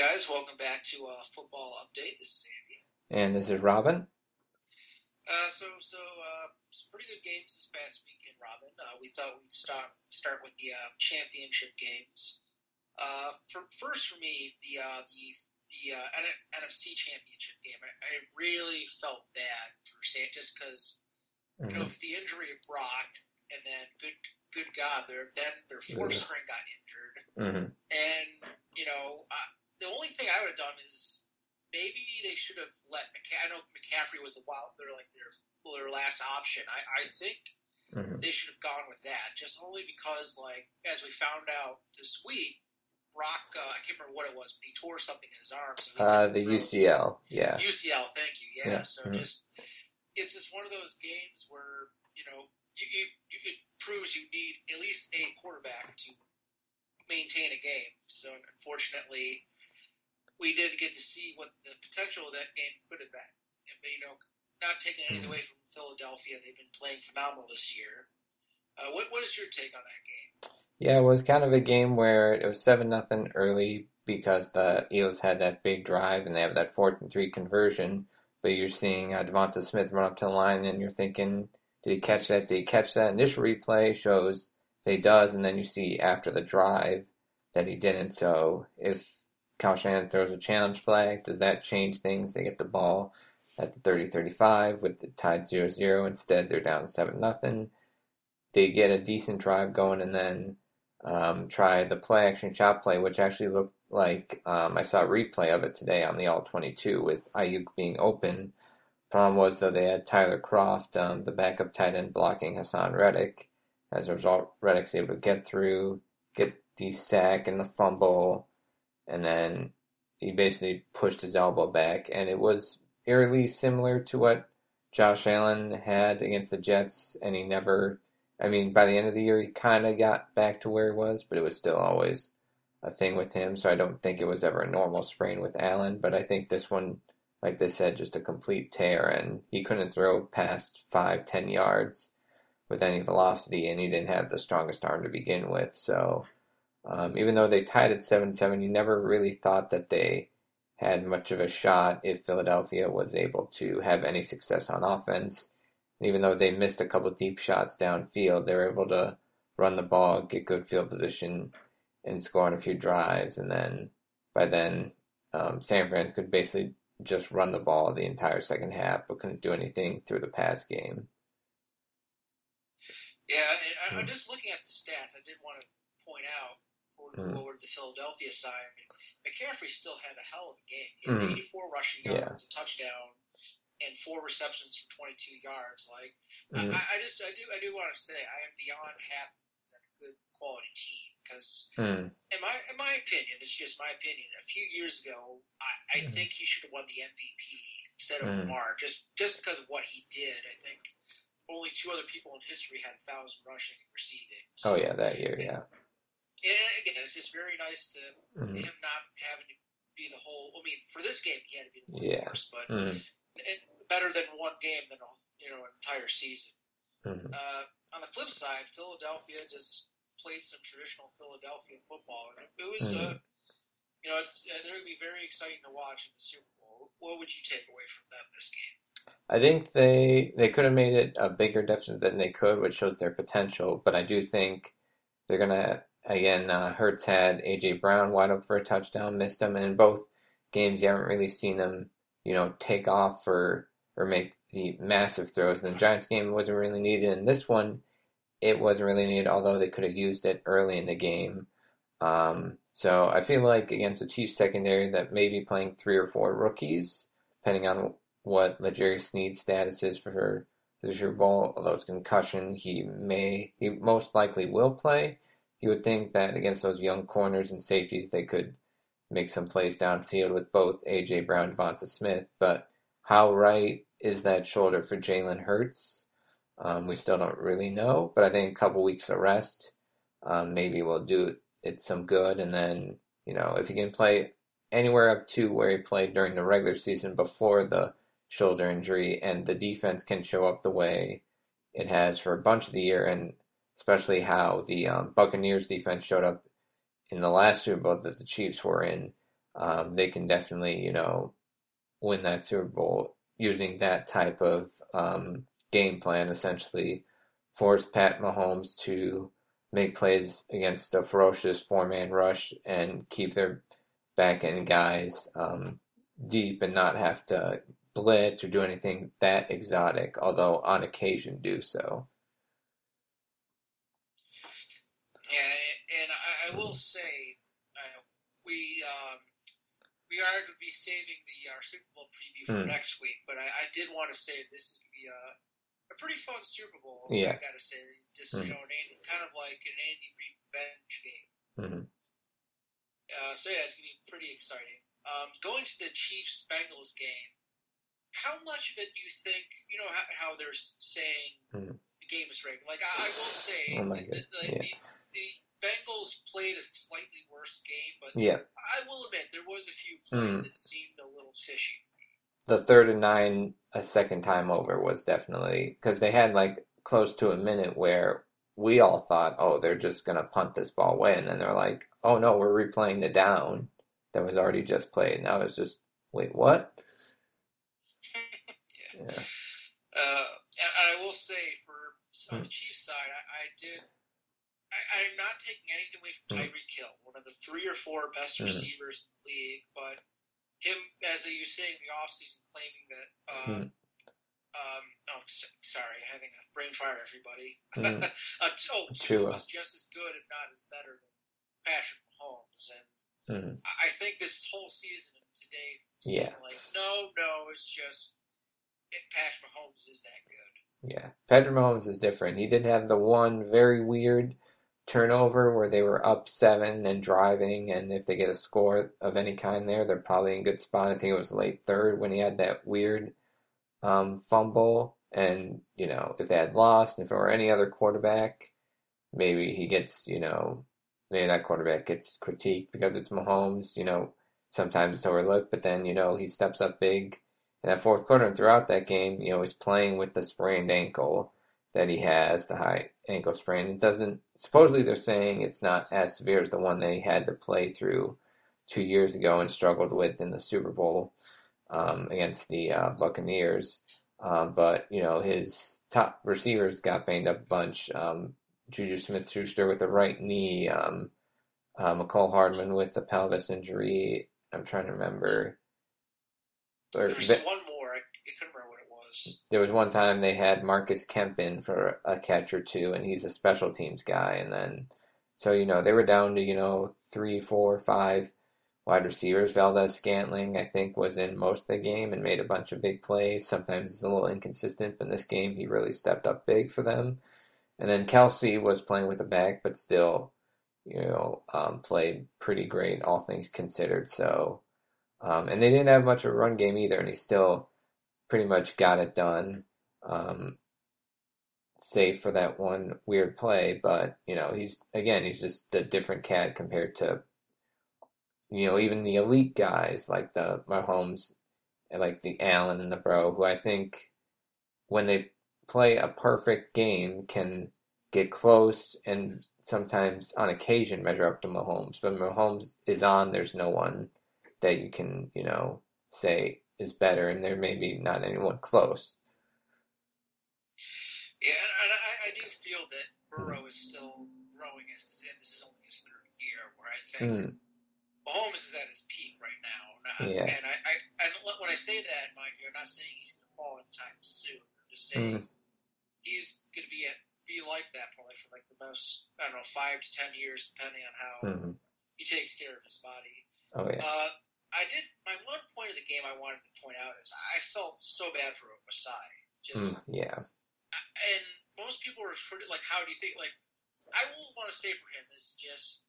guys, welcome back to uh, Football Update. This is Andy. And this is Robin. Uh, so, so uh, some pretty good games this past weekend, Robin. Uh, we thought we'd start start with the uh, championship games. Uh, for, first, for me, the uh, the the NFC Championship game, I, I, really felt bad for San just because mm-hmm. you know mm-hmm. the injury of Brock, and then good good God, their then their fourth yeah. string got injured, mm-hmm. and you know the only thing I would have done is maybe they should have let McCaffrey. I know McCaffrey was the wild, their like their their last option. I, I think mm-hmm. they should have gone with that, just only because like as we found out this week, Brock. Uh, I can't remember what it was, but he tore something in his arm. So uh, the UCL. Yeah. UCL. Thank you. Yeah. yeah. So mm-hmm. just it's just one of those games where you know you, you, you it proves you need at least a quarterback to maintain a game. So unfortunately, we did get to see what the potential of that game could have been. But, you know, not taking anything mm-hmm. away from Philadelphia, they've been playing phenomenal this year. Uh, what what is your take on that game? Yeah, it was kind of a game where it was seven nothing early because the Eagles had that big drive and they have that fourth and three conversion. But you're seeing uh, Devonta Smith run up to the line, and you're thinking, did he catch that? Did he catch that? Initial replay shows that he does, and then you see after the drive that he didn't. So if Kyle Shanahan throws a challenge flag. Does that change things? They get the ball at the 30-35 with the tied 0-0. Instead, they're down 7 nothing. They get a decent drive going and then um, try the play action shot play, which actually looked like um, I saw a replay of it today on the All 22 with Aiyuk being open. Problem was though they had Tyler Kroft, um, the backup tight end, blocking Haason Reddick. As a result, Reddick's able to get through, get the sack and the fumble, and then he basically pushed his elbow back, and it was eerily similar to what Josh Allen had against the Jets, and he never. I mean, by the end of the year, he kind of got back to where he was, but it was still always a thing with him. So I don't think it was ever a normal sprain with Allen, but I think this one, like they said, just a complete tear, and he couldn't throw past five, ten yards with any velocity, and he didn't have the strongest arm to begin with. So um, even though they tied at 7 7, you never really thought that they had much of a shot if Philadelphia was able to have any success on offense. And even though they missed a couple deep shots downfield, they were able to run the ball, get good field position, and score on a few drives. And then by then, um, San Fran could basically just run the ball the entire second half, but couldn't do anything through the pass game. Yeah, I, am hmm. just looking at the stats. I did want to point out mm. over the Philadelphia side. McCaffrey still had a hell of a game. He had mm. 84 rushing yards, yeah. a touchdown, and four receptions for 22 yards. Like, mm. I, I, just, I do, I do want to say, I am beyond happy with a good quality team because, mm. in my, in my opinion, this is just my opinion. A few years ago, I, I mm. think he should have won the MVP instead of mm. Lamar, just, just because of what he did. I think only two other people in history had a thousand rushing and receiving. So, oh yeah, that year, yeah and again, it's just very nice to mm-hmm. him not having to be the whole. I mean, for this game, he had to be the whole yeah. course, but mm-hmm. better than one game than you know an entire season. Mm-hmm. Uh, on the flip side, Philadelphia just played some traditional Philadelphia football, and it was, uh, you know, it's uh, they're going to be very exciting to watch in the Super Bowl. What would you take away from them this game? I think they they could have made it a bigger deficit than they could, which shows their potential. But I do think they're gonna Again, uh, Hurts had AJ Brown wide open for a touchdown, missed him, and in both games you haven't really seen them, you know, take off or or make the massive throws. The Giants game wasn't really needed. In this one, it wasn't really needed, although they could have used it early in the game. Um, so I feel like against the Chiefs secondary that maybe playing three or four rookies, depending on what L'Jarius Sneed's status is for the Super Bowl, although it's concussion, he may, he most likely will play you would think that against those young corners and safeties, they could make some plays downfield with both A.J. Brown and Devonta Smith. But how right is that shoulder for Jalen Hurts? Um, we still don't really know, but I think a couple weeks of rest um, maybe will do it some good. And then, you know, if he can play anywhere up to where he played during the regular season before the shoulder injury, and the defense can show up the way it has for a bunch of the year, and especially how the um, Buccaneers defense showed up in the last Super Bowl that the Chiefs were in. um, they can definitely, you know, win that Super Bowl using that type of um, game plan, essentially force Pat Mahomes to make plays against a ferocious four man rush and keep their back end guys um, deep and not have to blitz or do anything that exotic, although on occasion do so. Yeah, and I, I will say, uh, we um, we are going to be saving the our Super Bowl preview for mm. next week, but I, I did want to say this is going to be a, a pretty fun Super Bowl. Yeah. I got to say, just mm. you know, an, kind of like an Andy revenge game. Mm-hmm. Uh, so yeah, it's going to be pretty exciting. Um, going to the Chiefs Bengals game, how much of it do you think? You know how, how they're saying mm. the game is rigged. Like I, I will say, oh the, the, yeah. the, the Bengals played a slightly worse game, but yeah. I will admit there was a few plays mm. that seemed a little fishy. The third and nine a second time over was definitely because they had like close to a minute where we all thought, oh, they're just gonna punt this ball away, and then they're like, oh no, we're replaying the down that was already just played. Now it's just wait, what? yeah. yeah. Uh, and I will say for on the hmm. Chiefs side, I, I did I, am not taking anything away from mm-hmm. Tyreek Hill, one of the three or four best mm-hmm. receivers in the league, but him, as you say in the offseason, claiming that, uh, mm-hmm. um, oh, sorry, having a brain fire, everybody. Mm-hmm. uh, oh, Tua was just as good, if not as better than Patrick Mahomes, and mm-hmm. I think this whole season of today, yeah, like no, no, it's just it, Patrick Mahomes is that good. Yeah, Patrick Mahomes is different. He did have the one very weird turnover where they were up seven and driving, and if they get a score of any kind there, they're probably in good spot. I think it was late third when he had that weird um, fumble, and you know if they had lost, if it were any other quarterback, maybe he gets you know maybe that quarterback gets critiqued because it's Mahomes. You know sometimes it's overlooked, but then you know he steps up big in that fourth quarter and throughout that game. You know he's playing with the sprained ankle that he has, the high ankle sprain. It doesn't, supposedly they're saying it's not as severe as the one they had to play through two years ago and struggled with in the Super Bowl um, against the uh, Buccaneers. Um, but, you know, his top receivers got banged up a bunch. Um, Juju Smith Schuster with the right knee, um, uh, Mecole Hardman with the pelvis injury. I'm trying to remember. Or, There's one there was one time they had Marcus Kemp in for a catch or two, and he's a special teams guy. And then, so you know, they were down to you know three, four, five wide receivers. Valdes Scantling, I think, was in most of the game and made a bunch of big plays. Sometimes it's a little inconsistent, but in this game he really stepped up big for them. And then Kelce was playing with the back, but still, you know, um, played pretty great, all things considered. So, um, and they didn't have much of a run game either, and he still pretty much got it done. Um, save for that one weird play, but you know he's again he's just a different cat compared to you know even the elite guys like the Mahomes like the Allen and the Burrow, who I think when they play a perfect game can get close and sometimes on occasion measure up to Mahomes. But Mahomes is on, there's no one that you can you know say is better, and there may be not anyone close. Yeah, and I, I do feel that Burrow is still growing as this is only his third year, where I think mm. Mahomes is at his peak right now. And, yeah. and I, I, and when I say that, mind you, I'm not saying he's going to fall anytime soon. I'm just saying mm. he's going to be at, be like that probably for like the most I don't know five to ten years, depending on how mm. he takes care of his body. Oh yeah. Uh, I did my one point of the game I wanted to point out is I felt so bad for Ossai. Just mm, yeah. And most people are pretty like, how do you think? Like, I will want to say for him is just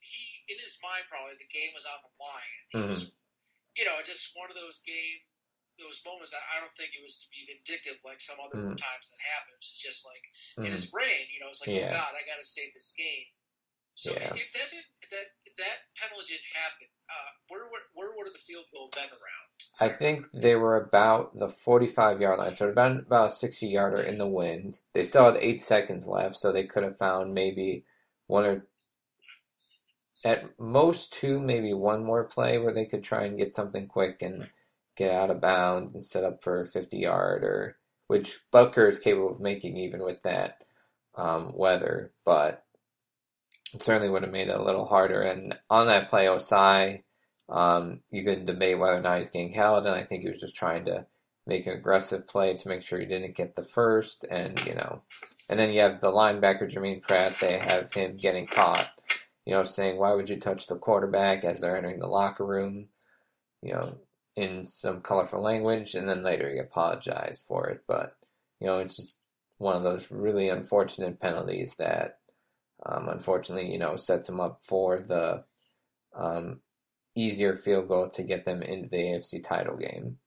he in his mind probably the game was on the line. He mm-hmm. was, you know, just one of those game those moments that I don't think it was to be vindictive like some other mm. times that happens. It's just like mm. in his brain, you know, it's like, oh, yeah. oh God, I got to save this game. So yeah. if that didn't, that if that penalty didn't happen, uh, where would where would the field goal been around? I think they were about the forty-five yard line, so about about a sixty yarder in the wind. They still had eight seconds left, so they could have found maybe one or at most two, maybe one more play where they could try and get something quick and get out of bounds and set up for a 50 yard or which Butker is capable of making even with that um, weather, but it certainly would have made it a little harder. And on that play, Ossai, um, you could debate whether or not he's getting held, and I think he was just trying to make an aggressive play to make sure he didn't get the first, and you know, and then you have the linebacker Germaine Pratt. They have him getting caught, you know, saying why would you touch the quarterback as they're entering the locker room, you know, in some colorful language, and then later he apologized for it. But you know, it's just one of those really unfortunate penalties that, um, unfortunately, you know, sets them up for the um, easier field goal to get them into the AFC title game.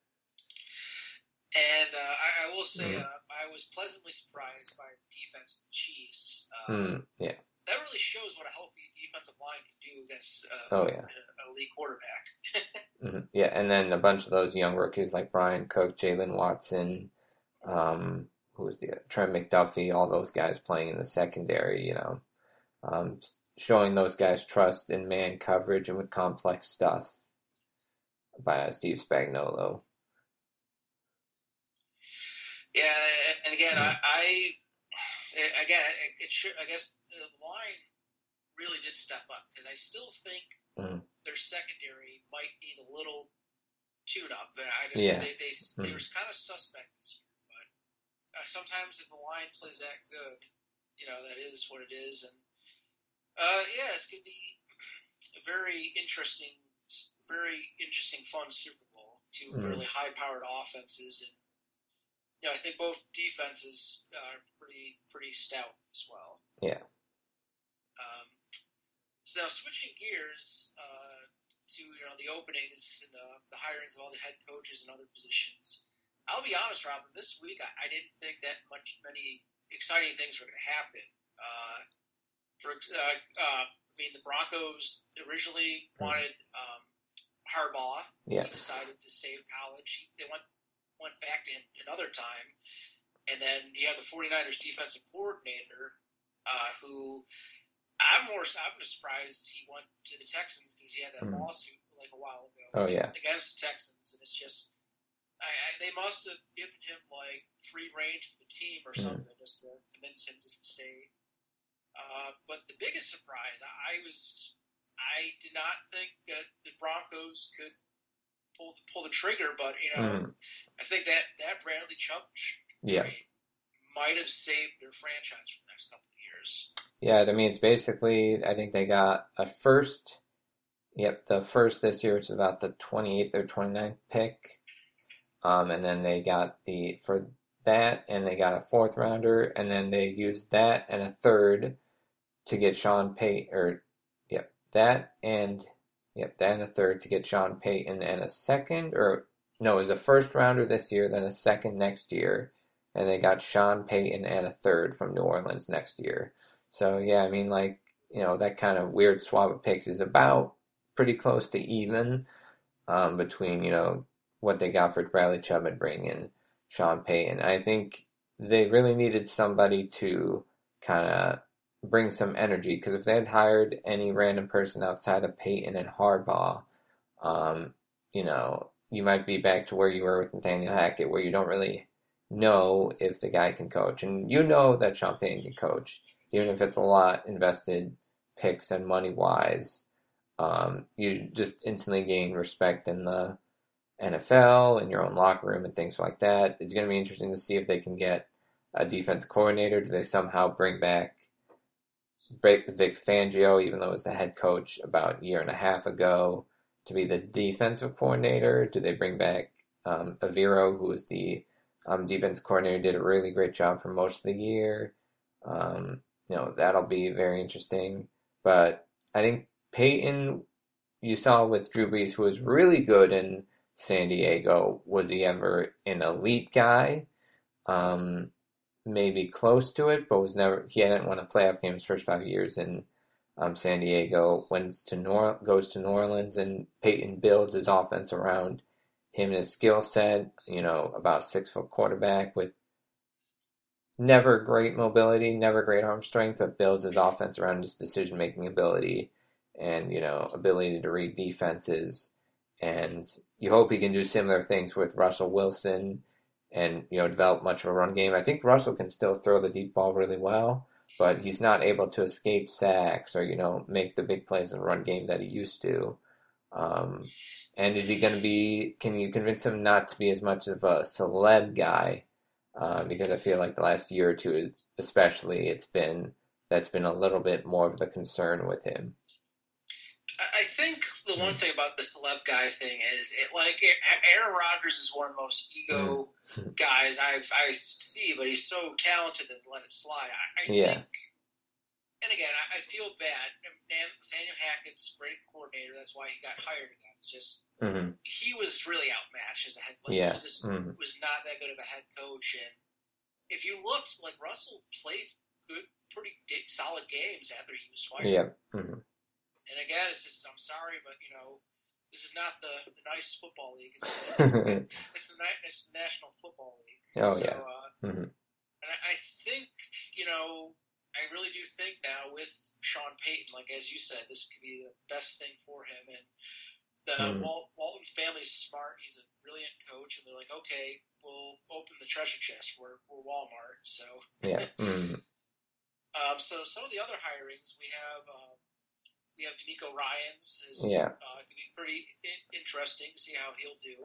And uh, I, I, will say, mm. uh, I was pleasantly surprised by defense Chiefs. Uh, mm, yeah. That really shows what a healthy defensive line can do against uh, oh, yeah. an elite quarterback. mm-hmm. Yeah, and then a bunch of those young rookies like Bryan Cook, Jaylen Watson, um, who was the Trent McDuffie, all those guys playing in the secondary, you know, um, showing those guys trust in man coverage and with complex stuff by Steve Spagnuolo. Yeah, and again, mm-hmm. I, I, again, it should. I guess the line really did step up because I still think mm-hmm. their secondary might need a little tune up. And I just yeah. they they, mm-hmm. they were kind of suspect this year, but uh, sometimes if the line plays that good, you know that is what it is, and uh, yeah, it's gonna be a very interesting, very interesting, fun Super Bowl. Two mm-hmm. really high-powered offenses and you know, I think both defenses are pretty pretty stout as well. Yeah. Um, so now switching gears uh, to you know the openings and uh, the hirings of all the head coaches and other positions. I'll be honest, Robin. This week I, I didn't think that much many exciting things were going to happen. Uh, for uh, uh, I mean, the Broncos originally wanted um, Harbaugh. Yeah. He decided to save college. He, they went went back to him another time. And then you have the 49ers defensive coordinator, uh, who I'm more I'm surprised he went to the Texans because he had that mm. lawsuit like a while ago. Oh yeah, against the Texans, and it's just I, I, they must have given him like free range for the team or mm. something just to convince him to stay. Uh, but the biggest surprise, I was I did not think that the Broncos could pull the, pull the trigger, but you know, mm. I think that that Bradley Chubb yeah. might have saved their franchise for the next couple of years. Yeah, I mean, it's basically I think they got a first. Yep, the first this year, which is about the 28th or 29th pick. Um, and then they got the for that, and they got a fourth rounder, and then they used that and a third to get Sean Payton, or yep, that and Yep, then a third to get Sean Payton and a second, or no, it was a first rounder this year, then a second next year, and they got Sean Payton and a third from New Orleans next year. So yeah, I mean, like you know, that kind of weird swap of picks is about pretty close to even um, between you know what they got for Bradley Chubb and bringing in Sean Payton. I think they really needed somebody to kind of bring some energy because if they had hired any random person outside of Payton and Harbaugh, um, you know, you might be back to where you were with Nathaniel Hackett, where you don't really know if the guy can coach, and you know that Payton can coach, even if it's a lot invested picks and money wise. Um, you just instantly gain respect in the NFL, in your own locker room, and things like that. It's going to be interesting to see if they can get a defense coordinator. Do they somehow bring back Vic Fangio, even though he was the head coach about a year and a half ago, to be the defensive coordinator? Do they bring back um, Evero, who was the um, defense coordinator, did a really great job for most of the year? Um, you know, that'll be very interesting. But I think Payton, you saw with Drew Brees, who was really good in San Diego. Was he ever an elite guy? Um, maybe close to it, but was never. He hadn't won a playoff game his first five years in um, San Diego. Went to Nor goes to New Orleans, and Payton builds his offense around him and his skill set. You know, about six foot quarterback with never great mobility, never great arm strength, but builds his offense around his decision making ability. and you know ability to read defenses, and you hope he can do similar things with Russell Wilson, and you know develop much of a run game. I think Russell can still throw the deep ball really well, but he's not able to escape sacks or you know make the big plays in the run game that he used to. Um, and is he going to be? Can you convince him not to be as much of a celeb guy? Uh, because I feel like the last year or two, especially, it's been that's been a little bit more of the concern with him. I think the one thing about the celeb guy thing is it like Aaron Rodgers is one of the most ego mm. Guys I've I see, but he's so talented that let it slide. I, I yeah. think and again, I, I feel bad. Nathaniel Hackett's great coordinator. That's why he got hired again. It's just mm-hmm. he was really outmatched as a head coach. Yeah. He just mm-hmm. was not that good of a head coach. And if you looked, like Russell played good, pretty solid games after he was fired. Yeah. Mm-hmm. And again, it's just I'm sorry, but you know, this is not the, the nice football league. It's, the, it's the it's the National Football League. Oh so, yeah. Uh, mm-hmm. And I, I think you know I really do think now with Sean Payton, like as you said, this could be the best thing for him. And the mm. Wal- Walton family's smart. He's a brilliant coach, and they're like, okay, we'll open the treasure chest. We're, we're Walmart, so yeah. Mm. um, so some of the other hirings we have. Um, we have DeMeco Ryans. Is, yeah. Uh, could be pretty interesting to see how he'll do.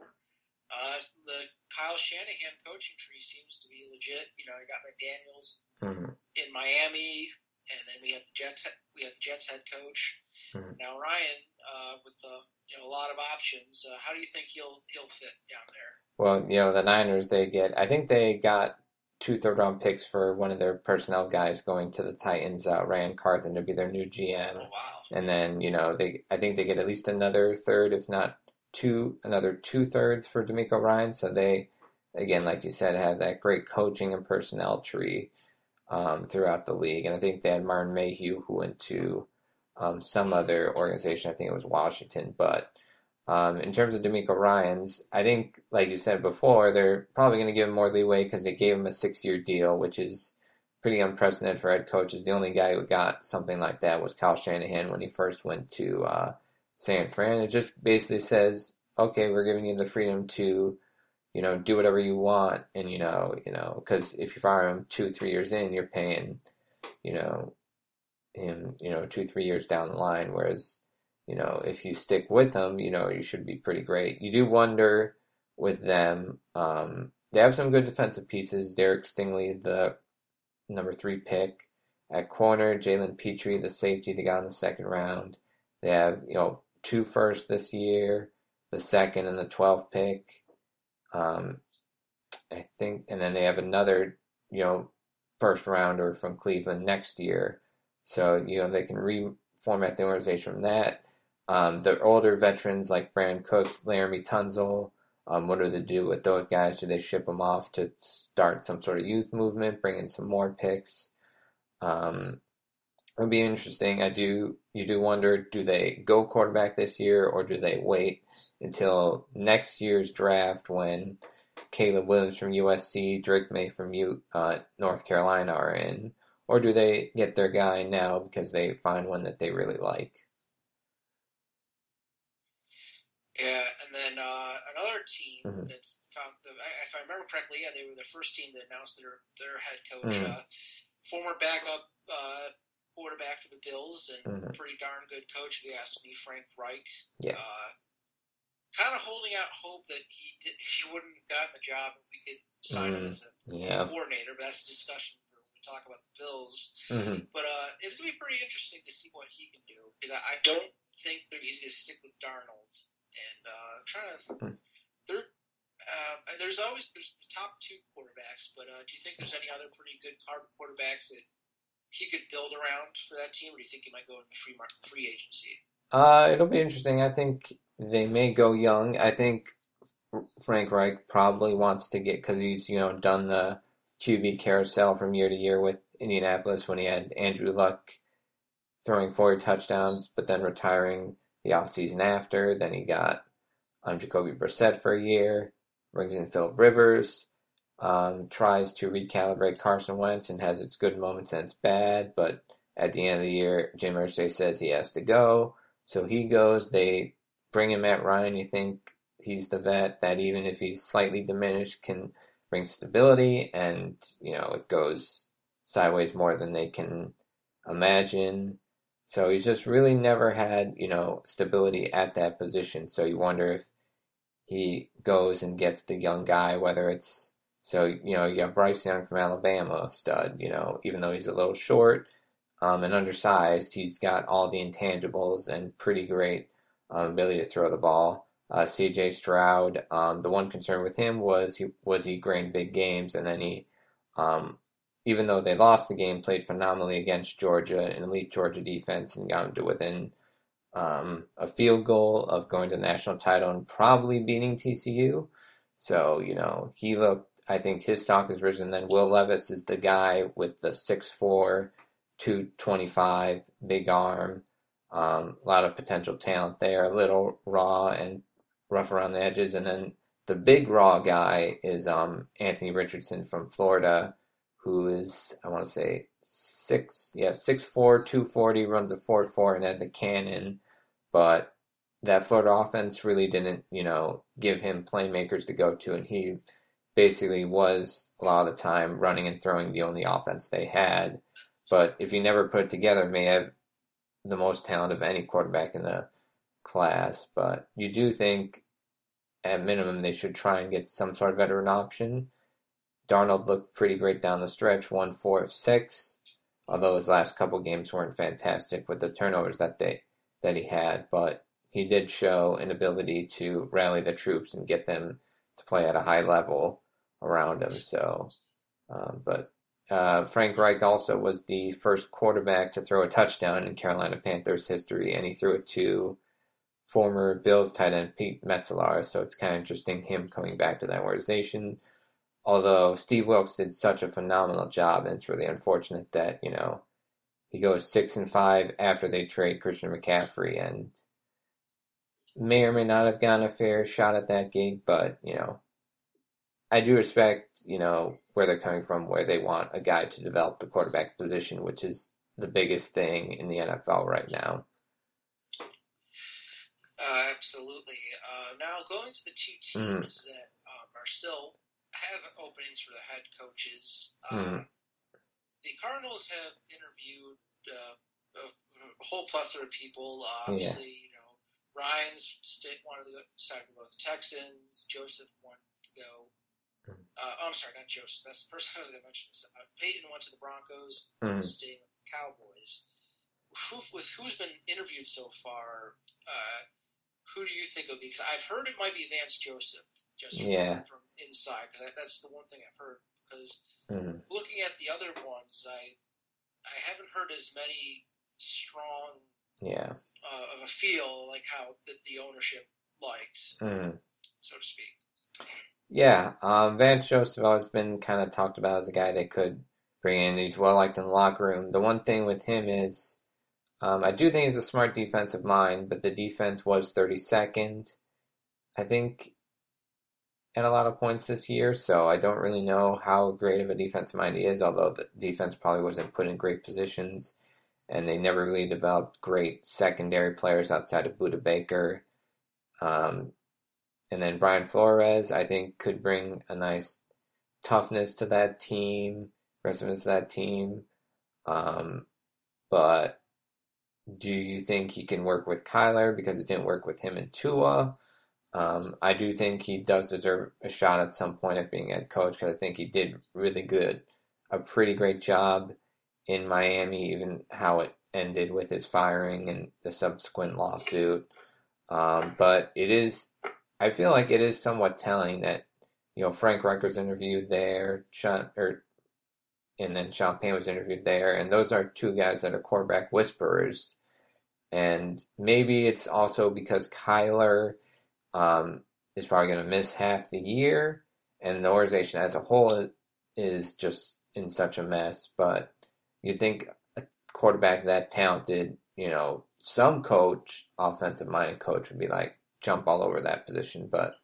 Uh, the Kyle Shanahan coaching tree seems to be legit. You know, I got McDaniels mm-hmm. in Miami, and then we have the Jets. We have the Jets head coach. Mm-hmm. Now Ryan, uh, with the you know a lot of options. Uh, how do you think he'll he'll fit down there? Well, you know the Niners. They get. I think they got two third round picks for one of their personnel guys going to the Titans. Uh, Ran Carthon to be their new GM. Oh, wow. And then you know they. I think they get at least another third, if not two another two thirds for DeMeco Ryan. So they, again, like you said, have that great coaching and personnel tree um, throughout the league. And I think they had Martin Mayhew who went to um, some other organization. I think it was Washington. But um, in terms of DeMeco Ryans, I think, like you said before, they're probably going to give him more leeway because they gave him a six-year deal, which is pretty unprecedented for head coaches. The only guy who got something like that was Kyle Shanahan when he first went to uh, San Fran. It just basically says, okay, we're giving you the freedom to, you know, do whatever you want, and you know, you know, because if you fire him two, three years in, you're paying, you know, him, you know, two, three years down the line. Whereas, you know, if you stick with them, you know, you should be pretty great. You do wonder with them. Um, they have some good defensive pieces. Derek Stingley, the number three pick at corner. Jalen Pitre, the safety they got in the second round. They have, you know, two first this year, the second and the 12th pick. Um, I think, and then they have another, you know, first rounder from Cleveland next year. So, you know, they can reformat the organization from that. Um, the older veterans like Brandin Cooks, Laremy Tunsil, um, what do they do with those guys? Do they ship them off to start some sort of youth movement, bring in some more picks? Um, it'll be interesting. I do you do wonder do they go quarterback this year or do they wait until next year's draft when Caleb Williams from USC, Drake Maye from U, uh, North Carolina are in, or do they get their guy now because they find one that they really like? Yeah, and then uh, another team mm-hmm. that's found the, if I remember correctly, yeah, they were the first team that announced their their head coach, mm-hmm. uh, former backup uh, quarterback for the Bills and mm-hmm. pretty darn good coach, if you ask me, Frank Reich. Yeah. Uh, kind of holding out hope that he did, he wouldn't have gotten the job and we could sign him as a yeah. coordinator. But that's a discussion for when we talk about the Bills. Mm-hmm. But uh, it's going to be pretty interesting to see what he can do because I, I don't think that he's going to stick with Darnold. And uh, I'm trying to. Mm. There, uh, there's always there's the top two quarterbacks, but uh, do you think there's any other pretty good quarterbacks that he could build around for that team, or do you think he might go in the free market, free agency? Uh, it'll be interesting. I think they may go young. I think Frank Reich probably wants to get because he's you know done the QB carousel from year to year with Indianapolis when he had Andrew Luck throwing four touchdowns, but then retiring the offseason after. Then he got um, Jacoby Brissett for a year, brings in Philip Rivers, um, tries to recalibrate Carson Wentz and has its good moments and its bad, but at the end of the year, Jim Irsay says he has to go, so he goes. They bring in Matt Ryan. You think he's the vet that even if he's slightly diminished can bring stability, and you know it goes sideways more than they can imagine. So he's just really never had you know stability at that position. So you wonder if he goes and gets the young guy, whether it's so you know you have Bryce Young from Alabama, stud. You know even though he's a little short um, and undersized, he's got all the intangibles and pretty great um, ability to throw the ball. Uh, C.J. Stroud. Um, the one concern with him was he was he grained big games, and then he, um, even though they lost the game, played phenomenally against Georgia, an elite Georgia defense, and got them to within um, a field goal of going to the national title and probably beating TCU. So you know he looked. I think his stock has risen. Then Will Levis is the guy with the six four, two twenty five, big arm. Um, a lot of potential talent there, a little raw and rough around the edges. And then the big raw guy is um, Anthony Richardson from Florida, who is, I want to say, six, yeah, six four, two forty, runs a four four, and has a cannon. But that Florida offense really didn't, you know, give him playmakers to go to, and he basically was a lot of the time running and throwing the only offense they had. But if you never put it together, may have the most talent of any quarterback in the class. But you do think, at minimum, they should try and get some sort of veteran option. Darnold looked pretty great down the stretch, won four of six, although his last couple games weren't fantastic with the turnovers that they that he had. But he did show an ability to rally the troops and get them to play at a high level around him. So, um, but uh, Frank Reich also was the first quarterback to throw a touchdown in Carolina Panthers history, and he threw it to former Bills tight end Pete Metzelaar. So it's kind of interesting him coming back to that organization. Although Steve Wilks did such a phenomenal job, and it's really unfortunate that you know he goes six and five after they trade Christian McCaffrey, and may or may not have gotten a fair shot at that gig. But you know, I do respect you know where they're coming from, where they want a guy to develop the quarterback position, which is the biggest thing in the NFL right now. Uh, absolutely. Uh, now, going to the two mm-hmm. teams mm. that um, are still have openings for the head coaches. Uh, mm. The Cardinals have interviewed uh, a, a, whole plethora of people. Uh, obviously, yeah. you know, Ryan's wanted to go, decided to go with the Texans. Joseph wanted to go uh, oh, I'm sorry, not Joseph. That's the person I was going to mention. Uh, Payton went to the Broncos, mm-hmm. staying with the Cowboys. Who, with who's been interviewed so far, uh, who do you think will be? Because I've heard it might be Vance Joseph, just from, yeah. from inside. Because that's the one thing I've heard. Because mm-hmm. looking at the other ones, I I haven't heard as many strong yeah uh, of a feel like how that the ownership liked, mm. so to speak. Yeah, um, Vance Joseph has been kind of talked about as a guy they could bring in. He's well liked in the locker room. The one thing with him is, um, I do think he's a smart defensive mind, but the defense was 32nd, I think, at a lot of points this year. So I don't really know how great of a defense mind he is. Although the defense probably wasn't put in great positions, and they never really developed great secondary players outside of Budda Baker. Um, and then Brian Flores, I think, could bring a nice toughness to that team, aggressiveness to that team. Um, but do you think he can work with Kyler because it didn't work with him and Tua? Um, I do think he does deserve a shot at some point at being head coach because I think he did really good, a pretty great job in Miami, even how it ended with his firing and the subsequent lawsuit. Um, but it is I feel like it is somewhat telling that you know Frank Reich was interviewed there, Sean or and then Sean Payne was interviewed there, and those are two guys that are quarterback whisperers. And maybe it's also because Kyler um, is probably going to miss half the year, and the organization as a whole is just in such a mess. But you'd think a quarterback that talented, you know, some coach, offensive minded coach, would be like, jump all over that position, but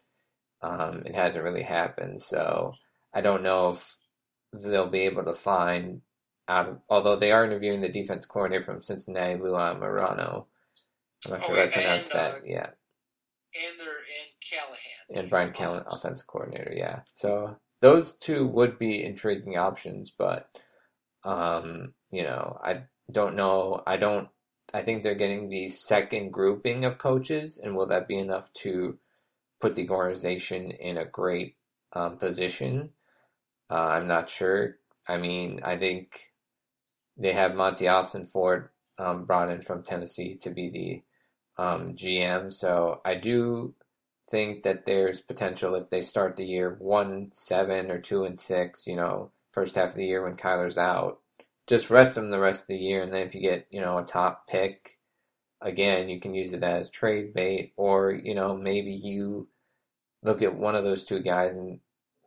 um, it hasn't really happened. So I don't know if they'll be able to find out of, although they are interviewing the defense coordinator from Cincinnati, Lou Anarumo. I'm not sure oh, if I pronounced that. Uh, yeah. And they're in Callahan. And Brian Callahan, offensive coordinator. Yeah. So those two would be intriguing options, but um, you know, I don't know. I don't. I think they're getting the second grouping of coaches, and will that be enough to put the organization in a great um, position? Uh, I'm not sure. I mean, I think they have Monti Ossenfort um, brought in from Tennessee to be the um, GM. So I do think that there's potential if they start the year one seven or two and six. You know, first half of the year when Kyler's out, just rest them the rest of the year, and then if you get you know a top pick, again you can use it as trade bait, or you know maybe you look at one of those two guys and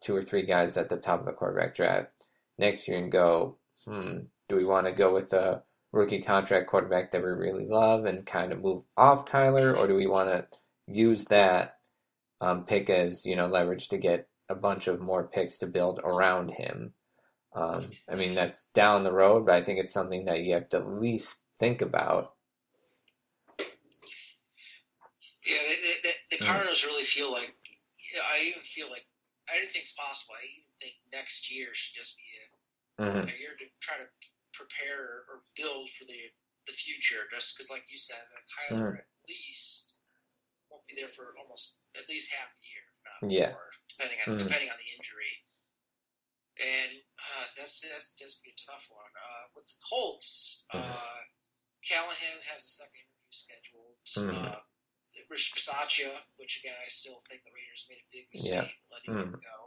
two or three guys at the top of the quarterback draft next year and go, hmm, do we want to go with a rookie contract quarterback that we really love and kind of move off Kyler, or do we want to use that um, pick as you know leverage to get a bunch of more picks to build around him? Um, I mean that's down the road, but I think it's something that you have to at least think about. Yeah, the, the, the mm. Cardinals mm. really feel like. You know, I even feel like I didn't think it's possible. I even think next year should just be a, mm-hmm. a year to try to prepare or build for the the future. Just because, like you said, that Kyler mm. at least won't be there for almost at least half a year, not yeah. more, depending on mm. depending on the injury. And uh, that's that's that's be a tough one. Uh, with the Colts, mm. uh, Callahan has a second interview scheduled. Rich Bisaccia, which again I still think the Raiders made a big mistake yeah. letting mm. him go.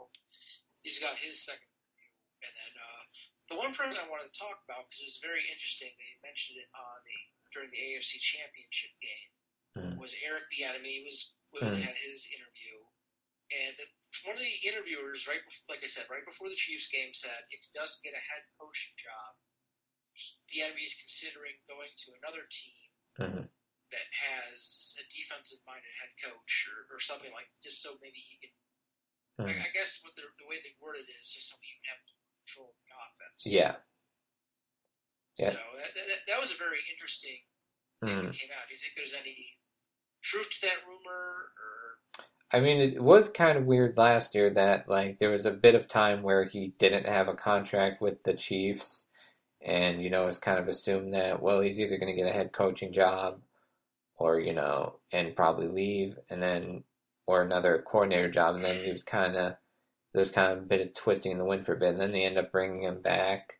He's got his second interview, and then uh, the one person I wanted to talk about because it was very interesting. They mentioned it on the during the AFC Championship game. Mm. Was Eric Bieniemy was when mm. had his interview, and the, one of the interviewers, right, before, like I said, right before the Chiefs game, said if he doesn't get a head coaching job, Bieniemy is considering going to another team. Mm-hmm. That has a defensive-minded head coach, or, or something like, just so maybe he can I, hmm. I guess what the, the way they worded it is just so he can have control of the offense. Yeah. Yeah. So that, that, that was a very interesting thing mm. that came out. Do you think there's any truth to that rumor, or? I mean, it was kind of weird last year that like there was a bit of time where he didn't have a contract with the Chiefs, and you know it's kind of assumed that well he's either going to get a head coaching job, or you know, and probably leave, and then or another coordinator job, and then he was kind of there's kind of a bit of twisting in the wind for a bit, and then they end up bringing him back.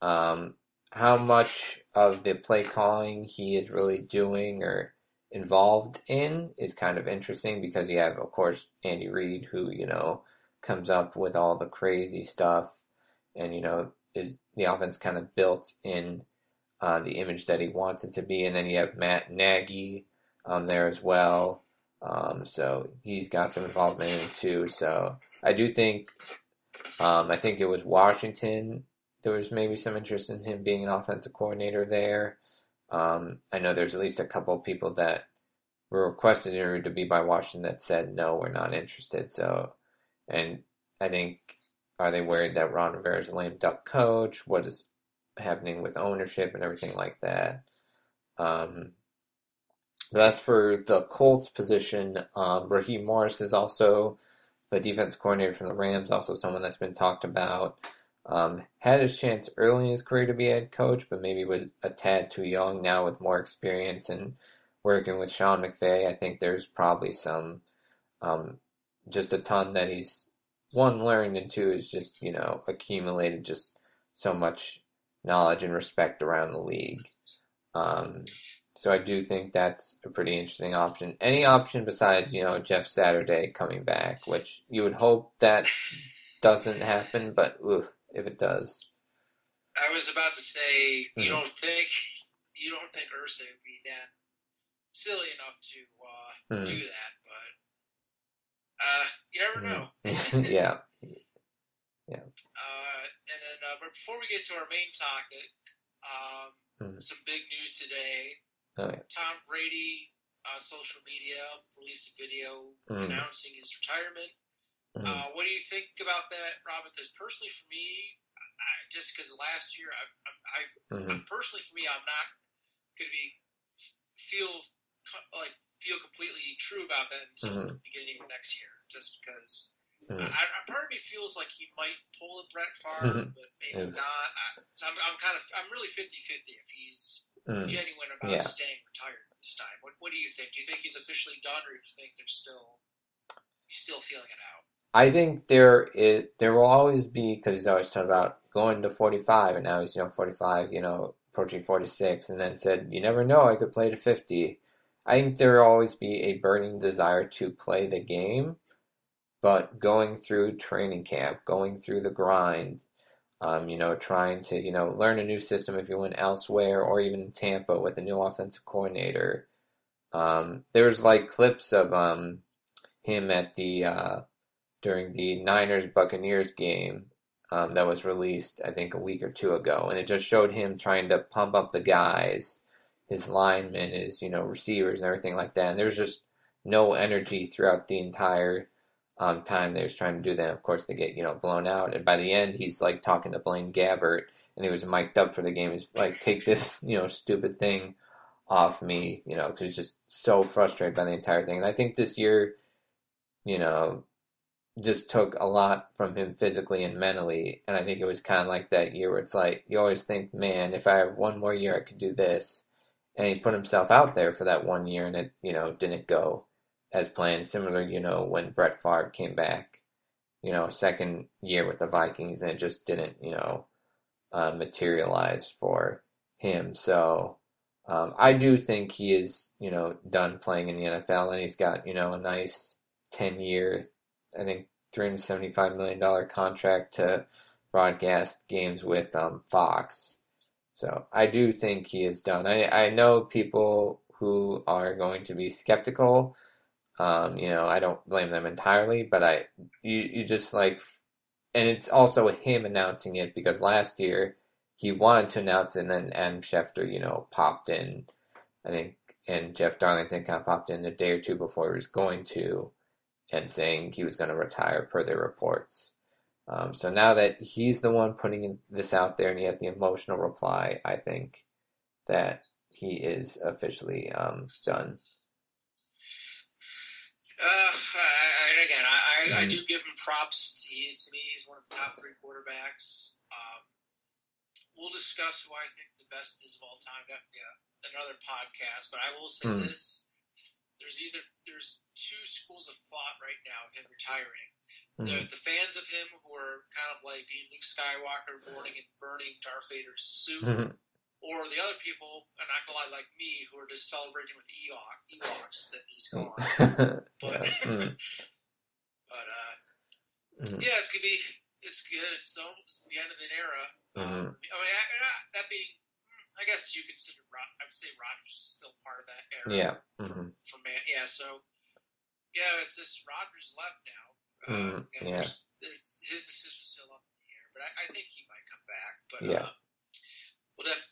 Um, how much of the play calling he is really doing or involved in is kind of interesting because you have, of course, Andy Reid, who you know comes up with all the crazy stuff, and you know is the offense kind of built in uh, the image that he wants it to be, and then you have Matt Nagy um, there as well. Um, so he's got some involvement in it too. So I do think, um, I think it was Washington. There was maybe some interest in him being an offensive coordinator there. Um, I know there's at least a couple of people that were requested to be by Washington that said no, we're not interested. So, and I think are they worried that Ron Rivera is a lame duck coach? What is happening with ownership and everything like that? Um, but as for the Colts position, um, Raheem Morris is also the defense coordinator from the Rams, also someone that's been talked about. Um, had his chance early in his career to be head coach, but maybe was a tad too young. Now with more experience and working with Sean McVay, I think there's probably some, um, just a ton that he's one learned and two is just you know accumulated just so much knowledge and respect around the league. Um, so I do think that's a pretty interesting option. Any option besides, you know, Jeff Saturday coming back, which you would hope that doesn't happen, but oof, if it does. I was about to say, you mm-hmm. don't think you don't think Irsay would be that silly enough to uh, mm-hmm. do that, but uh, you never know. Mm-hmm. yeah. Yeah. Uh, uh, but before we get to our main topic, um, mm-hmm. some big news today. Yeah. Tom Brady on social media released a video mm. announcing his retirement. Mm. Uh, what do you think about that, Robin? Because personally, for me, I, just because last year, I, I, I hmm personally for me, I'm not going to be feel like feel completely true about that until Mhm. the beginning of next year, just because. Mhm. I, I, part of me feels like he might pull a Brett Favre, but maybe Yeah. not. I, so I'm, I'm kind of I'm really 50-50 if he's hmm genuine about Yeah. staying retired this time. What What do you think? Do you think he's officially done, or do you think there's still he's still feeling it out? I think there it there will always be because he's always talking about going to 45 and now he's you know 45 you know approaching 46 and then said you never know I could play to 50 I think there will always be a burning desire to play the game but going through training camp going through the grind um, you know trying to you know learn a new system if you went elsewhere or even in Tampa with a new offensive coordinator um, there's like clips of um, him at the uh, during the Niners Buccaneers game um, that was released, I think, a week or two ago, and it just showed him trying to pump up the guys, his linemen, his you know receivers, and everything like that. And there was just no energy throughout the entire um, time they was trying to do that. Of course, they get you know blown out, and by the end, he's like talking to Blaine Gabbert, and he was mic'd up for the game. He's like, "Take this you know stupid thing off me," you know, because he's just so frustrated by the entire thing. And I think this year, you know just took a lot from him physically and mentally. And I think it was kind of like that year where it's like, you always think, man, if I have one more year, I could do this. And he put himself out there for that one year and it, you know, didn't go as planned. Similar, you know, when Brett Favre came back, you know, second year with the Vikings and it just didn't, you know, uh, materialize for him. So, um, I do think he is, you know, done playing in the NFL and he's got, you know, a nice 10 year, I think $375 million contract to broadcast games with um, Fox. So I do think he is done. I, I know people who are going to be skeptical. Um, you know, I don't blame them entirely, but I, you, you just like, and it's also him announcing it because last year he wanted to announce it and then Adam Schefter, you know, popped in, I think, and Jeff Darlington kind of popped in a day or two before he was going to and saying he was going to retire per their reports. Um, so now that he's the one putting this out there and he has the emotional reply, I think that he is officially um, done. Uh, I, again, I, I, I Mhm. do give him props. He, to me, he's one of the top three quarterbacks. Um, we'll discuss who I think the best is of all time. Definitely another podcast. But I will say Hmm. this: there's either there's two schools of thought right now of him retiring. The, Mhm. the fans of him who are kind of like being Luke Skywalker, burning and burning Darth Vader's suit, Mhm. Or the other people, and not gonna lie, like me, who are just celebrating with the Ewok, Ewoks that he's gone. But yeah. Mm. but uh, Mhm. yeah, it's gonna be it's good. It's, so, it's the end of an era. Um, Mhm. I mean, I, I- that being, I guess you consider Rod, I would say Rodgers is still part of that era. Yeah. Mhm. For man, yeah. So yeah, it's just Rodgers left now. Uh, yeah. there's, there's, his decision's still up in the air, but I, I think he might come back. But Yeah. uh,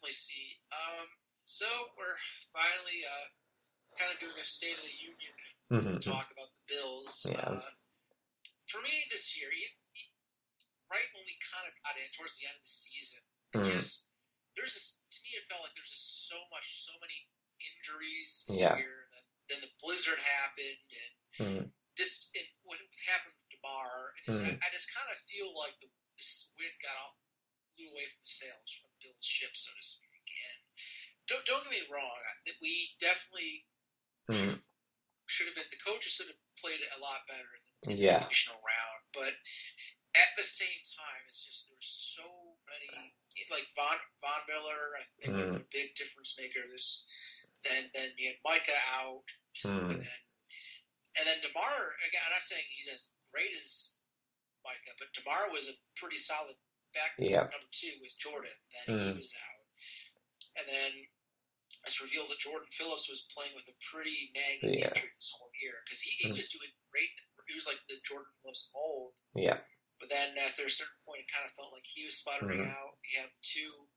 definitely see. Um, so we're finally uh, kind of doing a State of the Union Mhm. talk about the Bills. Yeah. Uh, for me this year, you, you, right when we kind of got in towards the end of the season, Mhm. just there's just to me it felt like there's just so much, so many injuries this Yeah. year. Then, then the blizzard happened, and Mhm. just it, what happened it just, Mhm. I, I just kind of feel like the this wind got off, blew away from the sails Bill's ship, so to speak. And don't don't get me wrong, that we definitely Mhm. should have been the coaches should have played it a lot better in the, Yeah. divisional round. But at the same time, it's just there's so many like Von Von Miller. I think was Mm. a big difference maker. This then then you had Micah out, Mhm. and then and then Damar again. I'm not saying he's as great as Micah, but Damar was a pretty solid back Yeah. number two with Jordan. Then he Mm. was out, and then it's revealed that Jordan Phillips was playing with a pretty nagging Yeah. injury this whole year because he, he Mm. was doing great. He was like the Jordan Phillips mold, Yeah. but then after a certain point, it kind of felt like he was sputtering Mhm. out. You had two.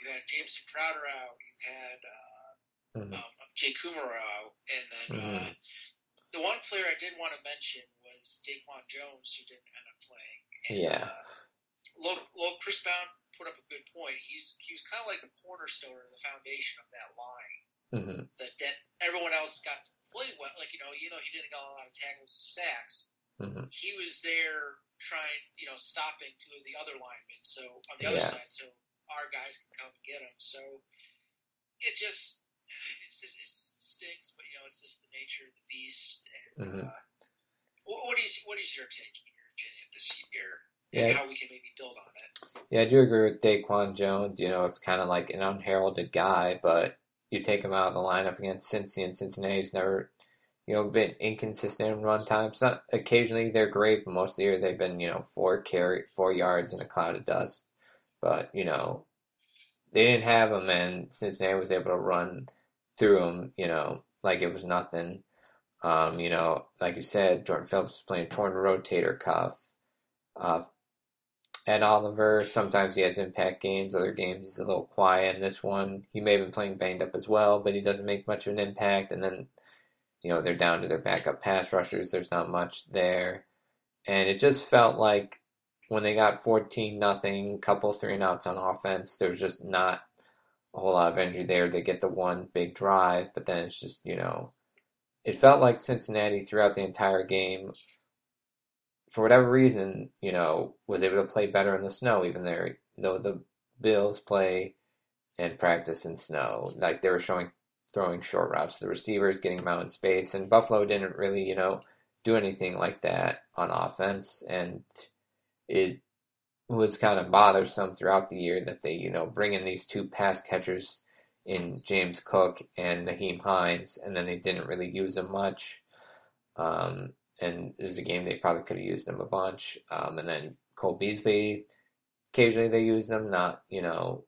You had Jamison Crowder out. You had uh, Mhm. um, Jake Kumerow out, and then uh, the one player I did want to mention was Daquan Jones, who didn't end up playing. And, Yeah. Uh, low, low Chris Brown put up a good point. He's he was kind of like the cornerstone or the foundation of that line. hmm That that everyone else got to play well. Like you know, you know, he didn't get a lot of tackles and sacks. hmm He was there trying, you know, stopping two of the other linemen. So on the other side, so our guys can come and get him. So it just it's just, it stinks, but you know, it's just the nature of the beast. And Mhm. uh, what, what is what is your take, in your opinion, this year? Yeah. And how we can maybe build on it. Yeah, I do agree with Daquan Jones. You know, it's kind of like an unheralded guy, but you take him out of the lineup against Cincy, and Cincinnati's never, you know, been inconsistent in run times. Not occasionally they're great, but most of the year they've been, you know, four carry, four yards in a cloud of dust. But you know, they didn't have him, and Cincinnati was able to run through him. You know, like it was nothing. Um, you know, like you said, Jordan Phillips was playing torn rotator cuff. Uh, Ed Oliver, sometimes he has impact games, other games he's a little quiet. In this one, he may have been playing banged up as well, but he doesn't make much of an impact. And then, you know, they're down to their backup pass rushers. There's not much there. And it just felt like when they got 14 nothing, couple three and outs on offense, there was just not a whole lot of energy there to get the one big drive. But then it's just, you know, it felt like Cincinnati throughout the entire game for whatever reason, you know, was able to play better in the snow, even there, though the Bills play and practice in snow. Like they were showing throwing short routes to the receivers, getting them out in space, and Buffalo didn't really, you know, do anything like that on offense, and it was kind of bothersome throughout the year that they, you know, bring in these two pass catchers in James Cook and Nyheim Hines, and then they didn't really use them much. Um, and it was a game they probably could have used him a bunch. Um, and then Cole Beasley, occasionally they use them, not you know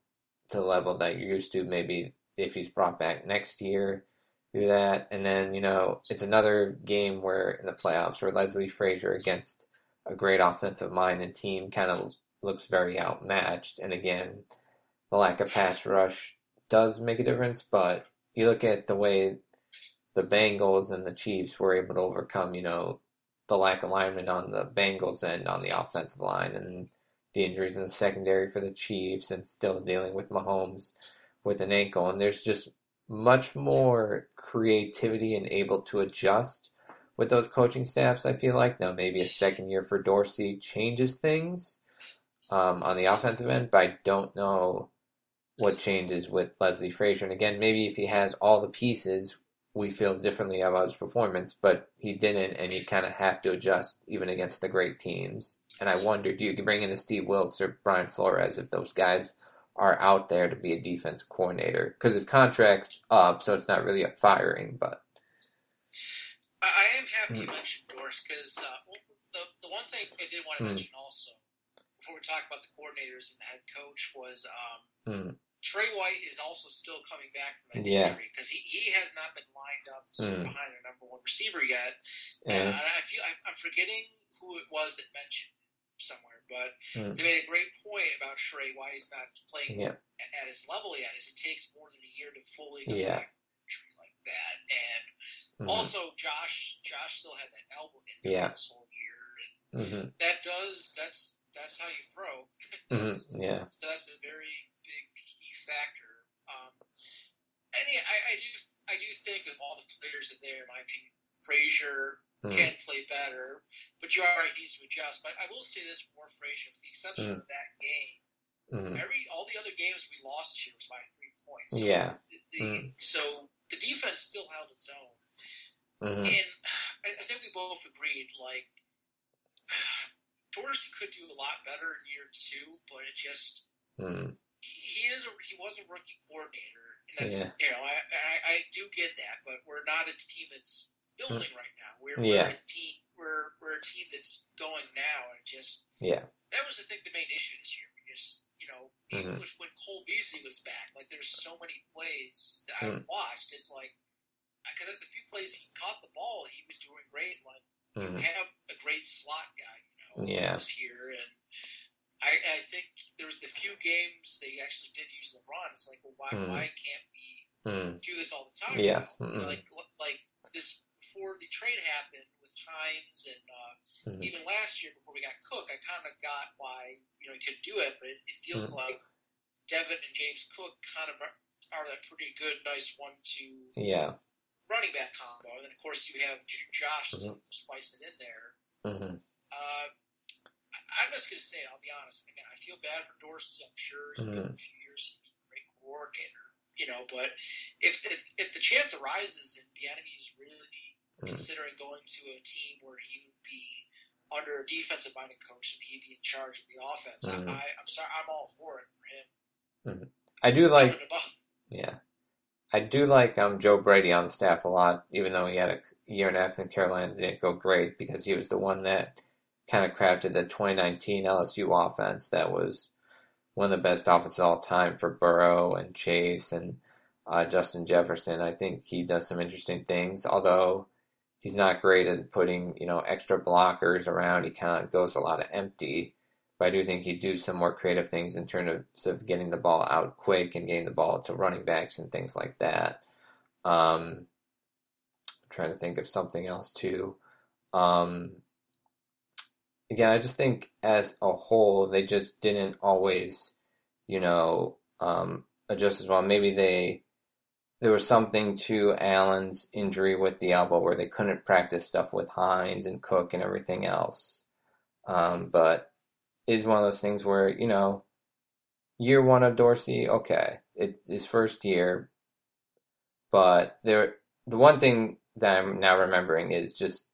to the level that you're used to. Maybe if he's brought back next year, do that. And then you know it's another game where in the playoffs where Leslie Frazier against a great offensive mind and team kind of looks very outmatched. And again, the lack of pass rush does make a difference, but you look at the way the Bengals and the Chiefs were able to overcome, you know, the lack of alignment on the Bengals end on the offensive line and the injuries in the secondary for the Chiefs and still dealing with Mahomes with an ankle. And there's just much more creativity and able to adjust with those coaching staffs, I feel like. Now, maybe a second year for Dorsey changes things um, on the offensive end, but I don't know what changes with Leslie Frazier. And again, maybe if he has all the pieces, we feel differently about his performance, but he didn't, and you kind of have to adjust even against the great teams. And I wonder, do you bring in a Steve Wilks or Brian Flores if those guys are out there to be a defense coordinator? Because his contract's up, so it's not really a firing, but. I, am happy you Hmm. mentioned Dorse because uh, the the one thing I did want to Hmm. mention also before we talk about the coordinators and the head coach was um, Hmm. Tre White is also still coming back from that Yeah. injury because he, he has not been lined up Hmm. behind their number one receiver yet. Yeah. And I feel I, I'm forgetting who it was that mentioned somewhere, but Hmm. they made a great point about Trey why he's not playing Yeah. at, at his level yet. Is it takes more than a year to fully come back from an injury like that, and Mhm. also Josh Josh still had that elbow injury this whole year, and Mhm. that does that's that's how you throw. Mhm. Yeah. That's a very factor. Um, and yeah, I, I do I do think of all the players in there, in my opinion, Frazier Mhm. can play better, but you're right, he needs to adjust. But I will say this for Frazier, with the exception Mm. of that game, Mhm. every all the other games we lost this year was by three points. So Yeah. The, the, Mm. So the defense still held its own. Mhm. And I, I think we both agreed, like, Dorsey could do a lot better in year two, but it just Mhm. He, is a, he was a rookie coordinator, and that's you know I, I I do get that, but we're not a team that's building right now. We're, Yeah. we're a team we're we're a team that's going now, and just Yeah. that was I think the main issue this year. Because you know Mhm. with, when Cole Beasley was back, like there's so many plays that I Mm. watched. It's like because the few plays he caught the ball, he was doing great. Like Mhm. have a great slot guy, you know, Yeah. was here, and I, I think there was the few games they actually did use the run. It's like, well, why Mhm. why can't we Mhm. do this all the time? Yeah. You know. Like like this before the trade happened with Hines, and uh, Mhm. even last year before we got Cook, I kind of got why you know he could do it, but it, it feels Mhm. like Devin and James Cook kind of are, are that pretty good, nice one-two Yeah. running back combo, and then of course you have Josh to Mhm. spice it in there. hmm Uh, I'm just gonna say, I'll be honest. Again, I feel bad for Dorsey. I'm sure been Mhm. a few years he'd be a great coordinator, you know. But if if, if the chance arises and Bieniemy's really Mhm. considering going to a team where he would be under a defensive minded coach and he'd be in charge of the offense, Mhm. I, I'm sorry, I'm all for it for him. I do like Yeah. I do like um, Joe Brady on the staff a lot, even though he had a year and a half in Carolina that didn't go great because he was the one that kind of crafted the 2019 LSU offense that was one of the best offenses of all time for Burrow and Chase and uh, Justin Jefferson. I think he does some interesting things, although he's not great at putting, you know, extra blockers around. He kind of goes a lot of empty. But I do think he'd do some more creative things in terms of getting the ball out quick and getting the ball to running backs and things like that. Um, I'm trying to think of something else too. Um, again, I just think as a whole, they just didn't always, you know, um, adjust as well. Maybe they there was something to Allen's injury with the elbow where they couldn't practice stuff with Hines and Cook and everything else. Um, but it's one of those things where, you know, year one of Dorsey, okay, it's his first year, but there, the one thing that I'm now remembering is just,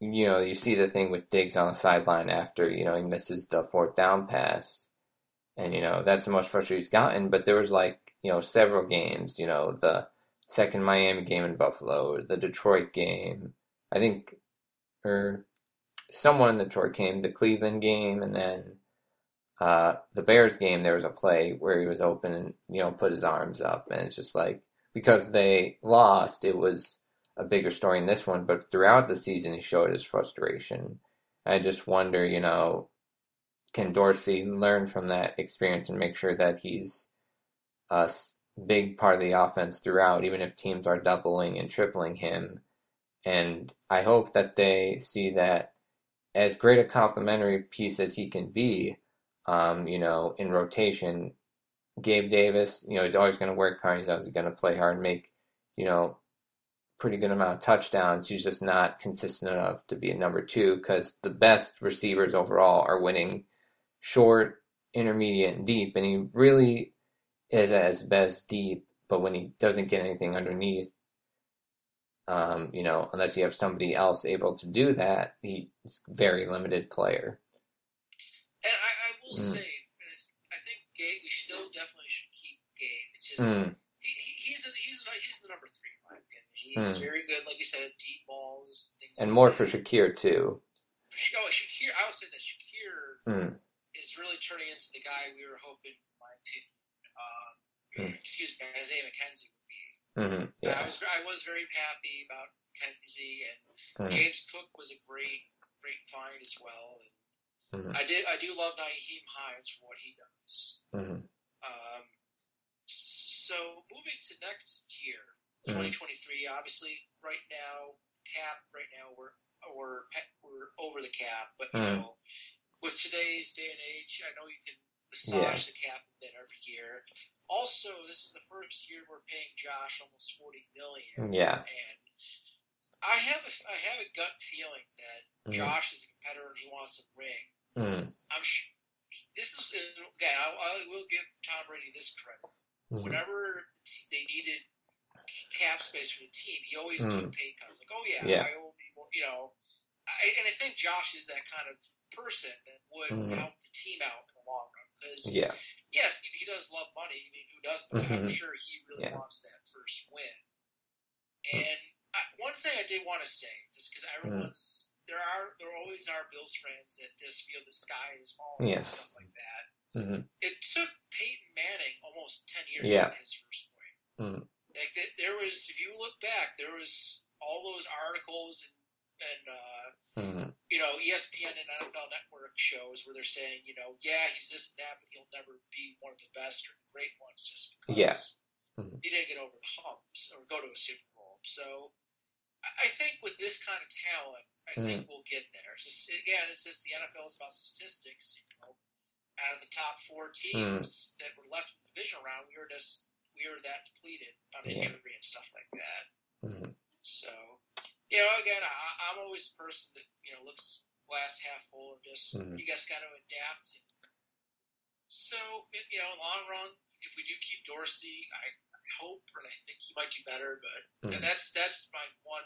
you know, you see the thing with Diggs on the sideline after, you know, he misses the fourth down pass. And, you know, that's the most frustrated he's gotten. But there was like, you know, several games, you know, the second Miami game in Buffalo, the Detroit game, I think, or someone in Detroit came, the Cleveland game, and then uh, the Bears game, there was a play where he was open and, you know, put his arms up. And it's just like, because they lost, it was a bigger story in this one. But throughout the season, he showed his frustration. I just wonder, you know, can Dorsey learn from that experience and make sure that he's a big part of the offense throughout, even if teams are doubling and tripling him? And I hope that they see that as great a complementary piece as he can be, um, you know, in rotation, Gabe Davis, you know, he's always going to work hard. He's always going to play hard, make, you know, pretty good amount of touchdowns. He's just not consistent enough to be a number two because the best receivers overall are winning short, intermediate, and deep. And he really is his best deep, but when he doesn't get anything underneath, um, you know, unless you have somebody else able to do that, he's a very limited player. And I, I will Mm. say, I think Gabe, we still definitely should keep Gabe. It's just Mm, he, he- he's a, he's a, he's the number three in my opinion. He's Mm. very good, like you said, deep balls. Things and like more that. for Shakir too. Oh, Shakir, I would say that Shakir Mm, is really turning into the guy we were hoping, in my opinion. Uh, Mm. Excuse me, Isaiah McKenzie would be. hmm I was I was very happy about McKenzie, and Mm, James Cook was a great great find as well. And Mhm. I did I do love Nyheim Hines for what he does. hmm Um, so moving to next year. 2023. Obviously, right now, cap. Right now, we're we're we're over the cap, but you Mhm. know, with today's day and age, I know you can massage the cap a bit every year. Also, this is the first year we're paying Josh almost 40 million, Yeah. and I have a I have a gut feeling that Mhm. Josh is a competitor and he wants a ring. Mm, I'm sure. This is again. I, I will give Tom Brady this credit. mhm. Whenever they needed cap space for the team, he always Mm. took pay cuts. Like, oh yeah, Yeah. I only, you know, I, and I think Josh is that kind of person that would Mhm. help the team out in the long run. Because Yeah. yes, he, he does love money. I mean, who doesn't? But I'm sure he really Yeah. wants that first win. And I, one thing I did want to say, just because Mm. everyone's there are there always are Bills fans that just feel the sky is falling Yeah. and stuff like that. hmm It took Peyton Manning almost ten years Yeah. to get his first win. Mm. Like th- there was, if you look back, there was all those articles and, and uh, hmm you know ESPN and NFL Network shows where they're saying, you know, yeah, he's this and that, but he'll never be one of the best or the great ones just because Yeah. Mhm. he didn't get over the humps or go to a Super Bowl. So I think with this kind of talent, I mm. think we'll get there. It's just, again, it's just the NFL is about statistics. You know, out of the top four teams mm. that were left in the division round, we were just we were that depleted on yeah. injury and stuff like that. Mm. So, you know, again, I, I'm always the person that you know looks glass half full and just mm. you guys got to adapt. So, you know, long run, if we do keep Dorsey, I, hope and I think he might do better. But mm. that's that's my one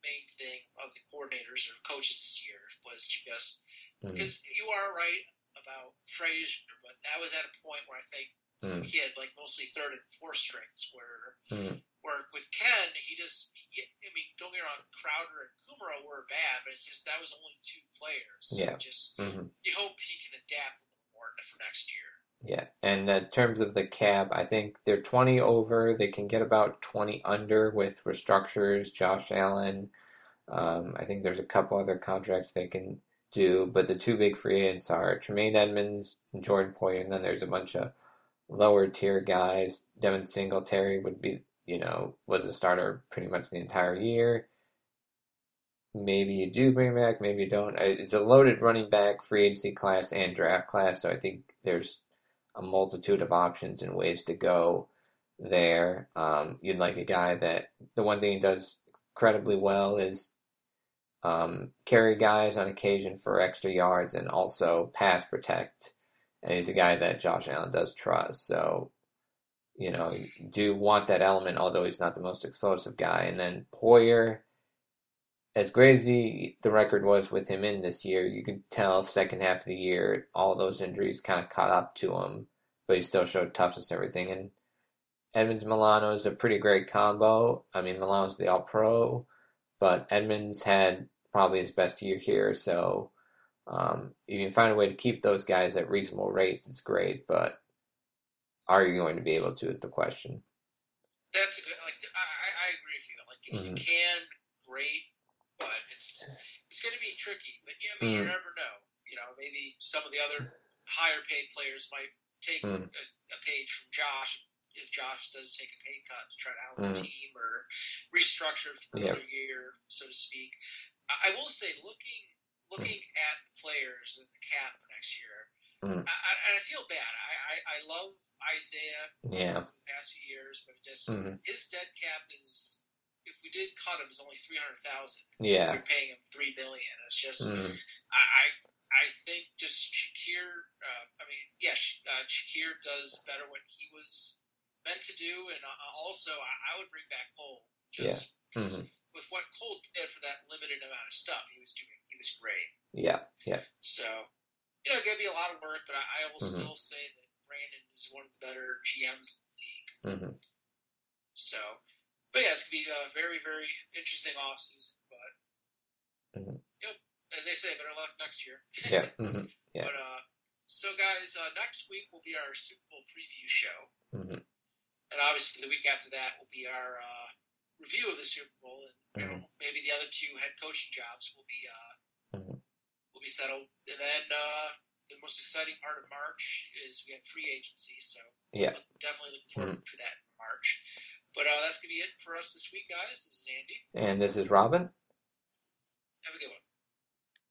main thing of the coordinators or coaches this year was to just because mm. you are right about Frazier, but that was at a point where I think mm. he had like mostly third and fourth strings. Where mm. where with Ken, he just he, I mean, don't get me wrong, Crowder and Kumerow were bad, but it's just that was only two players. So yeah. Just mm-hmm. you hope he can adapt a little more for next year. Yeah, and in terms of the cap, I think they're 20 over. They can get about 20 under with restructures, Josh Allen. Um, I think there's a couple other contracts they can do, but the two big free agents are Tremaine Edmunds and Jordan Poyer, and then there's a bunch of lower tier guys. Devin Singletary would be, you know, was a starter pretty much the entire year. Maybe you do bring him back, maybe you don't. It's a loaded running back free agency class and draft class, so I think there's a multitude of options and ways to go there. Um, you'd like a guy that the one thing he does incredibly well is um, carry guys on occasion for extra yards and also pass protect. And he's a guy that Josh Allen does trust. So, you know, you do want that element, although he's not the most explosive guy. And then Poyer, as great as he, the record was with him in this year, you could tell second half of the year, all those injuries kind of caught up to him, but he still showed toughness and everything. And Edmunds Milano is a pretty great combo. I mean, Milano's the All Pro, but Edmunds had probably his best year here. So um, if you can find a way to keep those guys at reasonable rates, it's great. But are you going to be able to? Is the question. That's a good. Like I, I agree with you. Like if mm-hmm. you can, great. But it's it's going to be tricky. But yeah, I mean, mm-hmm. you never know. You know, maybe some of the other higher paid players might take mm-hmm. a, a page from Josh if Josh does take a pay cut to try to help mm. the team or restructure for another yep. year, so to speak. I will say, looking looking mm. at the players and the cap next year, mm. I, I, feel bad. I, I, I love Isaiah. Yeah. The past few years, but just mm-hmm. his dead cap is. If we did cut him, is only three hundred thousand. Yeah. We're paying him three billion. It's just. Mm. I, I I think just Shakir. Uh, I mean, yeah, uh, Shakir does better what he was meant to do, and uh, also I, I would bring back Cole just yeah. mm-hmm with what Cole did for that limited amount of stuff, he was doing was great. Yeah, yeah. So, you know, going to be a lot of work, but I, I will mm-hmm. still say that Brandon is one of the better GMs in the league. Mm-hmm. So, but yeah, it's going to be a very, very interesting off season. But, mm-hmm. you know, as they say, better luck next year. yeah. Mm-hmm. yeah. But, uh, so guys, uh, next week will be our Super Bowl preview show. Mm-hmm. And obviously, the week after that will be our uh, review of the Super Bowl, and mm-hmm. maybe the other two head coaching jobs will be uh. Will be settled. And then uh, the most exciting part of March is we have free agency, so yeah, definitely looking forward mm-hmm. to that in March. But uh, that's gonna be it for us this week, guys. This is Andy, and this is Robin. Have a good one.